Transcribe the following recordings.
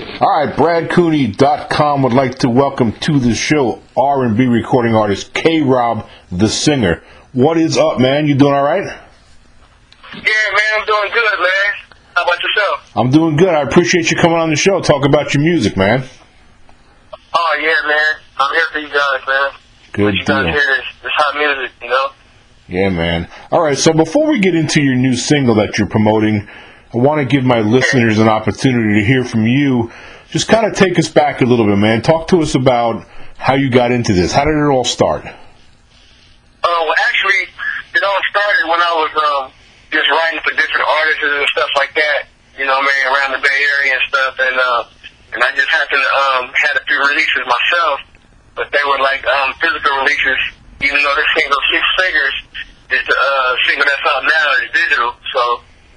All right, BradCooney.com would like to welcome to the show R&B recording artist K. Rob, the singer. What is up, man? You doing all right? Yeah, man, I'm doing good, man. How about yourself? I'm doing good. I appreciate you coming on the show. Talk about your music, man. Oh yeah, man. I'm here for you guys, man. Good what you guys hear is, is hot music, you know. Yeah, man. All right, so before we get into your new single that you're promoting, I want to give my listeners an opportunity to hear from you. Just kind of take us back a little bit, man. Talk to us about how you got into this. How did it all start? Uh, well, actually, it all started when I was um, just writing for different artists and stuff like that. You know, I mean, around the Bay Area and stuff, and uh, and I just happened to um, had a few releases myself, but they were like um, physical releases. Even though this single Six Figures is the uh, single that's out now is digital, so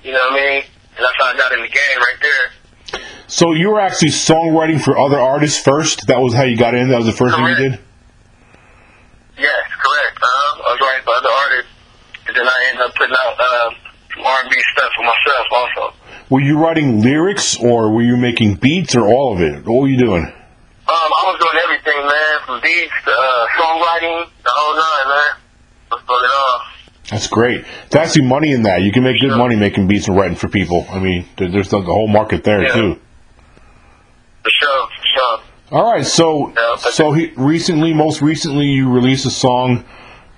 you know what I mean. And that's how I got in the game right there. So you were actually songwriting for other artists first. That was how you got in. That was the first thing you did. Yes, correct. Uh, I was writing for other artists, and then I ended up putting out uh, some R&B stuff for myself also. Were you writing lyrics, or were you making beats, or all of it? What were you doing? Um, I was doing everything, man, from beats to uh, songwriting, the whole nine, man. I was doing it all. That's great. There's actually money in that. You can make good Sure. money making beats and writing for people. I mean, there's the, the whole market there Yeah. too. For sure, for sure. All right, so Yeah, so he, recently, most recently, you released a song,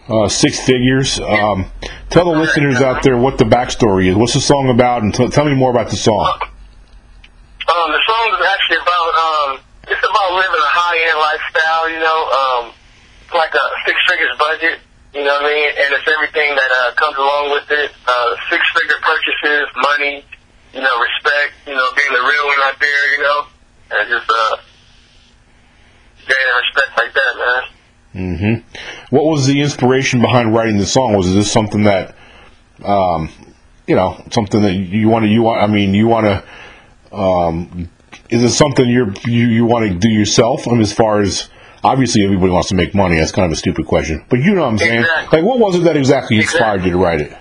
uh, Six Figures. Um, tell the listeners out there what the backstory is. What's the song about, and t- tell me more about the song. Um, the song is actually about um, it's about living a high end lifestyle. You know, um, like a six figures budget. You know what I mean? And it's everything that uh, comes along with it. Uh, six figure purchases, money. You know, respect. You know, being the real one out there. You know, and just uh, gaining respect like that, man. Mm-hmm. What was the inspiration behind writing the song? Was this something that, um, you know, something that you want to? You want? I mean, you want to? Um, is it something you're you, you want to do yourself? I mean, as far as obviously everybody wants to make money. That's kind of a stupid question, but you know what I'm saying. Exactly. Like, what was it that exactly inspired you to write it?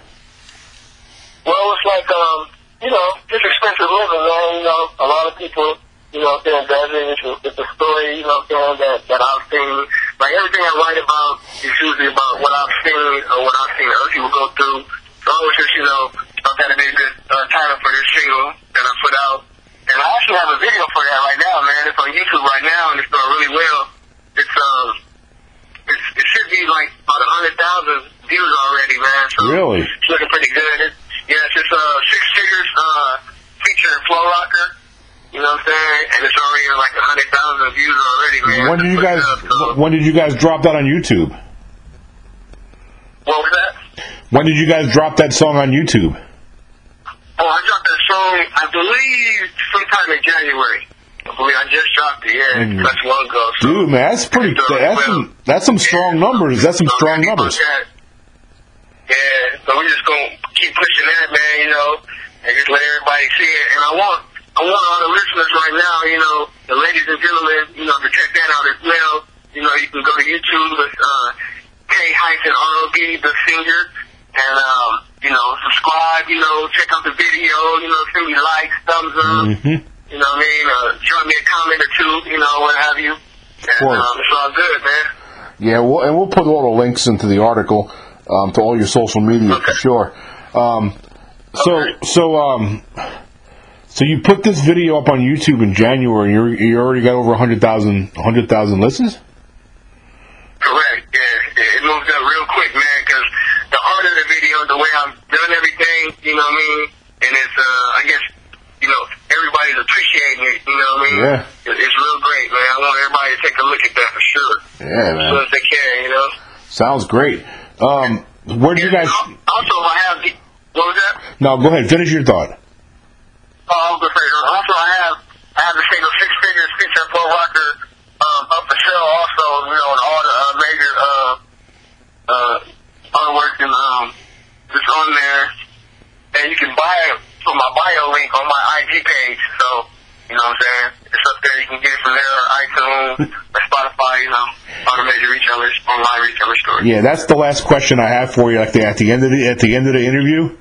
Well, it's like um, you know, just expensive living, man. You know, a lot of people, you know, saying that it's a, it's a story, you know, saying that that I've seen. Like everything I write about is usually about what I've seen or what I've seen other people go through. So I was just, you know, thought that'd be a good uh, title for this single that I put out. And I actually have a video for that right now, man. It's on YouTube right now, and it's doing really well. It's um, it's, it should be like about a hundred thousand views already, man. So Really? it's looking pretty good. It, yeah, it's just uh, six figures uh, featuring Flow Rocker. You know what I'm saying? And it's already like a hundred thousand views already, man. When did you guys? up, so- When did you guys drop that on YouTube? What was that? When did you guys drop that song on YouTube? Oh, I dropped that song, I believe, sometime in January. I just dropped it. Yeah, Mm. that's long ago. So. Dude, man, that's pretty. That's some. That's some strong numbers. That's some So strong numbers. that. Yeah, so we're just gonna keep pushing that, man. You know, and just let everybody see it. And I want, I want all the listeners right now, you know, the ladies and gentlemen, you know, to check that out as well. You know, you can go to YouTube with uh, K hyphen ROB, the singer, and um, you know, subscribe. You know, check out the video. You know, send me likes, thumbs up. hmm You know what I mean? Uh, drop me a comment or two. You know, what have you. And um, it's all good, man. Yeah, we'll, and we'll put all the links into the article um, to all your social media for sure. Um, so, Okay. so, um, so you put this video up on YouTube in January. and You're, you already got over 100,000 100,000 listens. Correct. Yeah, it, it moved up real quick, man. Because the art of the video, the way I've done everything, you know what I mean, and it's, uh, I guess, you know, everybody's appreciating it. You know what I mean? Yeah. It, it's real great, man. I want everybody to take a look at that for sure. Yeah, As soon man, as they can, you know. Sounds great. Um, where do you guys? Also, I have. What was that? No, go ahead. Finish your thought. Oh, I was gonna. Also, I have. I have the single Six Figures feature Flow Rocker um, up for sale. Also, you know, all the uh, major uh, uh, artwork and um, it's on there, and you can buy it from my bio link on my IG page. So, you know what I'm saying? It's up there. You can get it from there, or iTunes, or Spotify. You know, retailers, online retailer stores. Yeah, that's the last question I have for you. Like the, at the end of the at the end of the interview,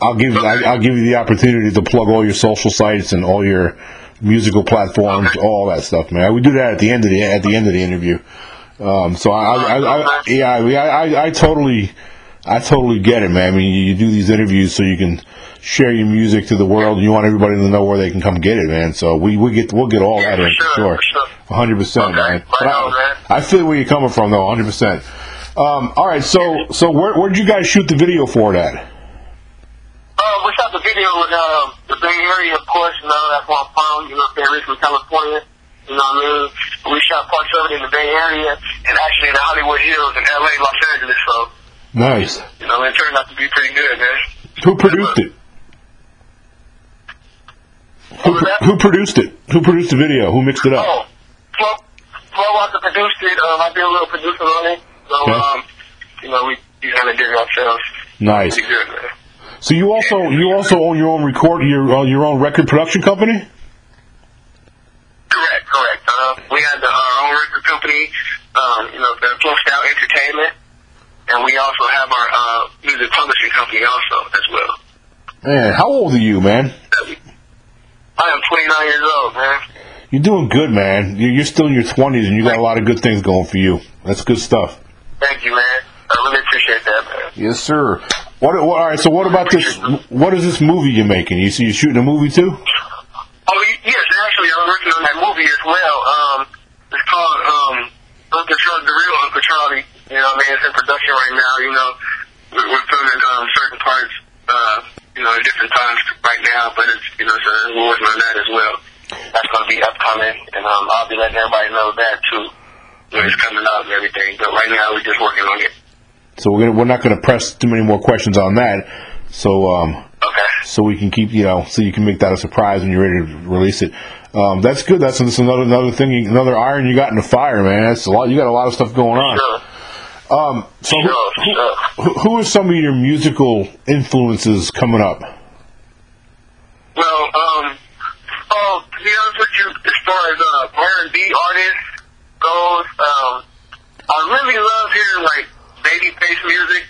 I'll give I, I'll give you the opportunity to plug all your social sites and all your musical platforms, all that stuff, man. We do that at the end of the at the end of the interview. Um, so I, I, I, I yeah, I, I, I totally, I totally get it, man. I mean, you do these interviews so you can share your music to the world. and You want everybody to know where they can come get it, man. So we we get we'll get all Yeah, that in sure, for sure, for sure. hundred percent, Okay, man. But. I, I feel where you're coming from, though, hundred percent. Um, all right, so so where where'd you guys shoot the video for that? Uh, we shot the video in um, the Bay Area, of course. You know, that's where I'm from. You know, Bay Richmond, California. You know what I mean? We shot parts of it in the Bay Area and actually in the Hollywood Hills in LA, Los Angeles. So, Nice. you know, it turned out to be pretty good, man. Who produced it? Who, who produced it? Who produced the video? Who mixed it up? Oh, Flo, Flo Walker produced it. Um, I did a little producing on it. So, Okay. um, you know, we, we kind of did it ourselves. Nice. Good. So you also you also own your own record your uh, your own record production company? Correct, correct. Uh, we had the, our own record company, um, you know, the Flow Style Entertainment, and we also have our uh, music publishing company also as well. Man, how old are you, man? I am 29 years old, man. You're doing good, man. You're, you're still in your 20s and you got a lot of good things going for you. That's good stuff. Thank you, man. I really appreciate that, man. Yes, sir. What, what? All right. So what about this? What is this movie you're making? You see, you're shooting a movie too? Oh, yes, actually, I'm working on that movie as well. Um, it's called um, Uncle Charlie, The Real Uncle Charlie. You know, I mean, it's in production right now. You know, we're, we're filming um, certain parts, uh, you know, at different times right now, but it's, you know, so we're working on that as well. That's going to be upcoming, and um, I'll be letting everybody know that too. When it's coming out and everything, but right now we're just working on it. So we're gonna we're not gonna press too many more questions on that. So um, Okay. so we can keep you know so you can make that a surprise when you're ready to release it. Um, that's good. That's, that's another another thing, another iron you got in the fire, man. That's a lot. You got a lot of stuff going on. Sure. Um, so who, Sure, sure. who, are some of your musical influences coming up? Well, um, oh, to be honest with you, as far as uh, R&B artists goes, um, I really love hearing like Babyface music.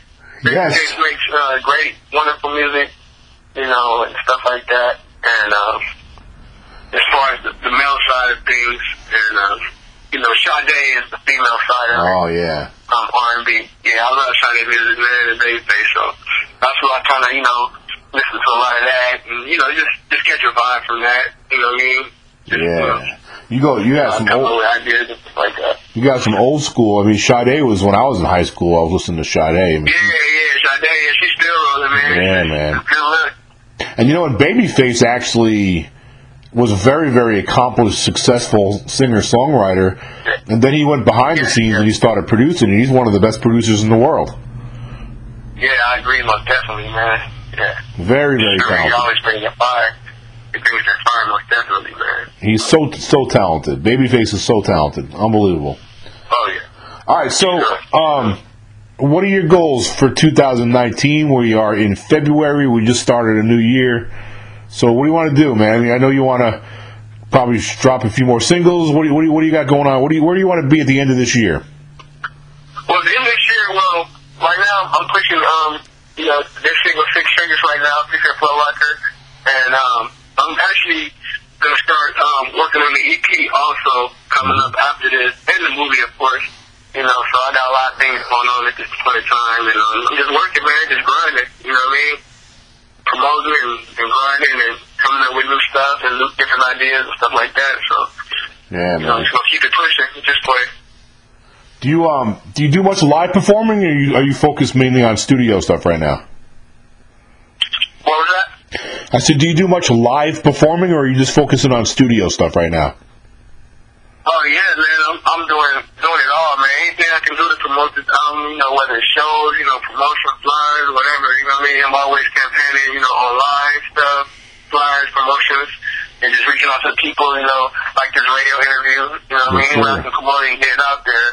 Yes. Babyface makes uh, great, wonderful music, you know, and stuff like that. And um, as far as the, the male side of things, and um, you know, Sade is the female side of it Oh yeah, um, R&B. Yeah, I love Sade music, man, and Babyface. So that's what I kind of, you know, listen to a lot of that, and you know, just just catch a vibe from that. You know what I mean? Just, you know, yeah. You go. You got some old. ideas like that. You got some old school. I mean, Sade was when I was in high school. I was listening to Sade. I mean, Yeah, yeah, Sade, yeah, she's still rolling, man. Yeah, man. Good look. And you know what? Babyface actually was a very, very accomplished, successful singer songwriter. And then he went behind the scenes and he started producing. And he's one of the best producers in the world. Yeah, I agree, most definitely, man. Yeah. Very, very Sure, he talented. always brings a fire. He brings that fire, most definitely, man. He's so so talented. Babyface is so talented. Unbelievable. Oh yeah. All right, so um, what are your goals for 2019? We are in February. We just started a new year. So what do you want to do, man? I mean, I know you want to probably drop a few more singles. What do you, what do you, what do you got going on? What do you, where do you want to be at the end of this year? Well, the end of this year, well, right now I'm pushing, um, you know, this single six Figures right now, featuring Flow Rocker, and um, I'm actually gonna start um, working on the EP also coming up after this, and the movie, of course. You know, so I got a lot of things going on at this point in time, and um, I'm just working, man, just grinding. You know what I mean? Promoting and, and grinding and coming up with new stuff and new different ideas and stuff like that. So, Yeah, you know, man. just gonna keep it pushing, just play. Do you um do you do much live performing, or are you, are you focused mainly on studio stuff right now? What was that? I said, do you do much live performing, or are you just focusing on studio stuff right now? Oh yeah, man, I'm I'm doing doing it all, man. Anything I can do to promote this album, you know, whether it's shows, you know, promotion whatever, you know what I mean? I'm always campaigning, you know, online stuff, flyers, promotions, and just reaching out to people, you know, like this radio interview, you know what I mean? When I sir. can promote and get out there,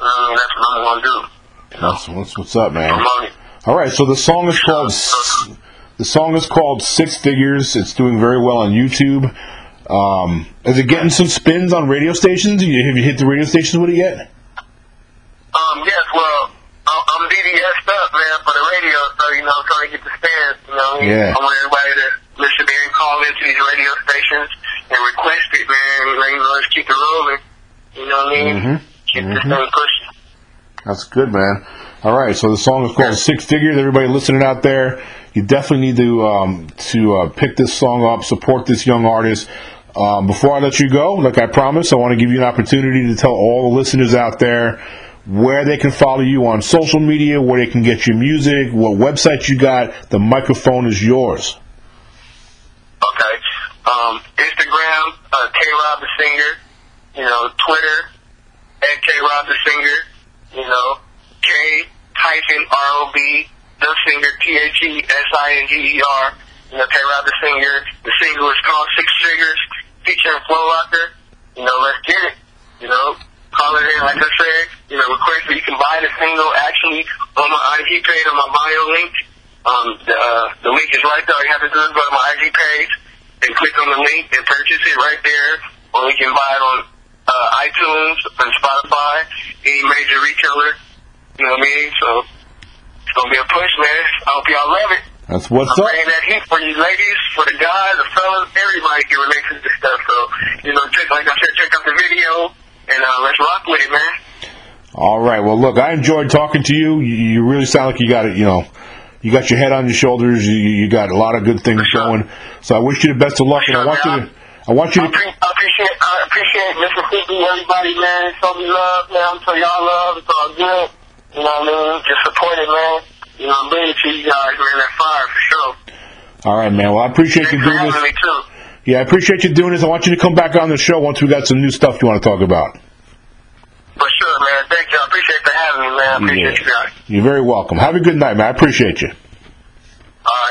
um, that's what I'm gonna do. That's, that's what's up, man. All right, so the song is called the song is called Six Figures. It's doing very well on YouTube. Um, is it getting some spins on radio stations? Have you hit the radio stations with it yet? Um, yes, well, I'm, I'm DDS'd up, man, for the so, you know, trying to get the stands, you know I? Yeah. I want everybody to listen in, call into these radio stations, and request it, man. You know, let's keep it rolling. You know what I mean? Mhm. Keep this thing pushing. That's good, man. All right, so the song is called Six Figures. Everybody listening out there, you definitely need to um, to uh, pick this song up, support this young artist. Um, before I let you go, like I promised, I want to give you an opportunity to tell all the listeners out there where they can follow you on social media, where they can get your music, what website you got. The microphone is yours. Okay. Um, Instagram, uh, K Rob the Singer. You know, Twitter, at K Rob the Singer. You know, K hyphen R O B the Singer, T H E S I N G E R. You know, K Rob the Singer. The single is called Six Figures, featuring Flow Rocker. You know, let's get it. You know, call it in, like I said. You know, request that you can buy the single actually on my IG page on my bio link. Um, the, uh, the link is right there. All you have to do is go to my IG page and click on the link and purchase it right there. Or you can buy it on uh, iTunes and Spotify, any major retailer. You know what I mean? So it's gonna be a push, man. I hope y'all love it. That's what's I'm up. bringing that heat for you ladies, for the guys, the fellas, everybody can relate to this stuff. So, you know, check, like I said, check out the video and uh, let's rock with it, man. All right. Well, look, I enjoyed talking to you. You, you really sound like you got it. You know, you got your head on your shoulders. You, you got a lot of good things sure. going. So I wish you the best of luck, and I sure, want you to. I want you to. I appreciate I appreciate Mississippi, everybody, man. Show me love, man. I'm sure y'all love. It's all good. You know what I mean? Just support it, man. You know, I'm bringing to you guys, man. That fire for sure. All right, man. Well, I appreciate you Thanks for doing me this. too. Yeah, I appreciate you doing this. I want you to come back on the show once we got some new stuff you want to talk about. For sure, man. Thank you. I appreciate for having me, man. I appreciate you guys. You're very welcome. Have a good night, man. I appreciate you.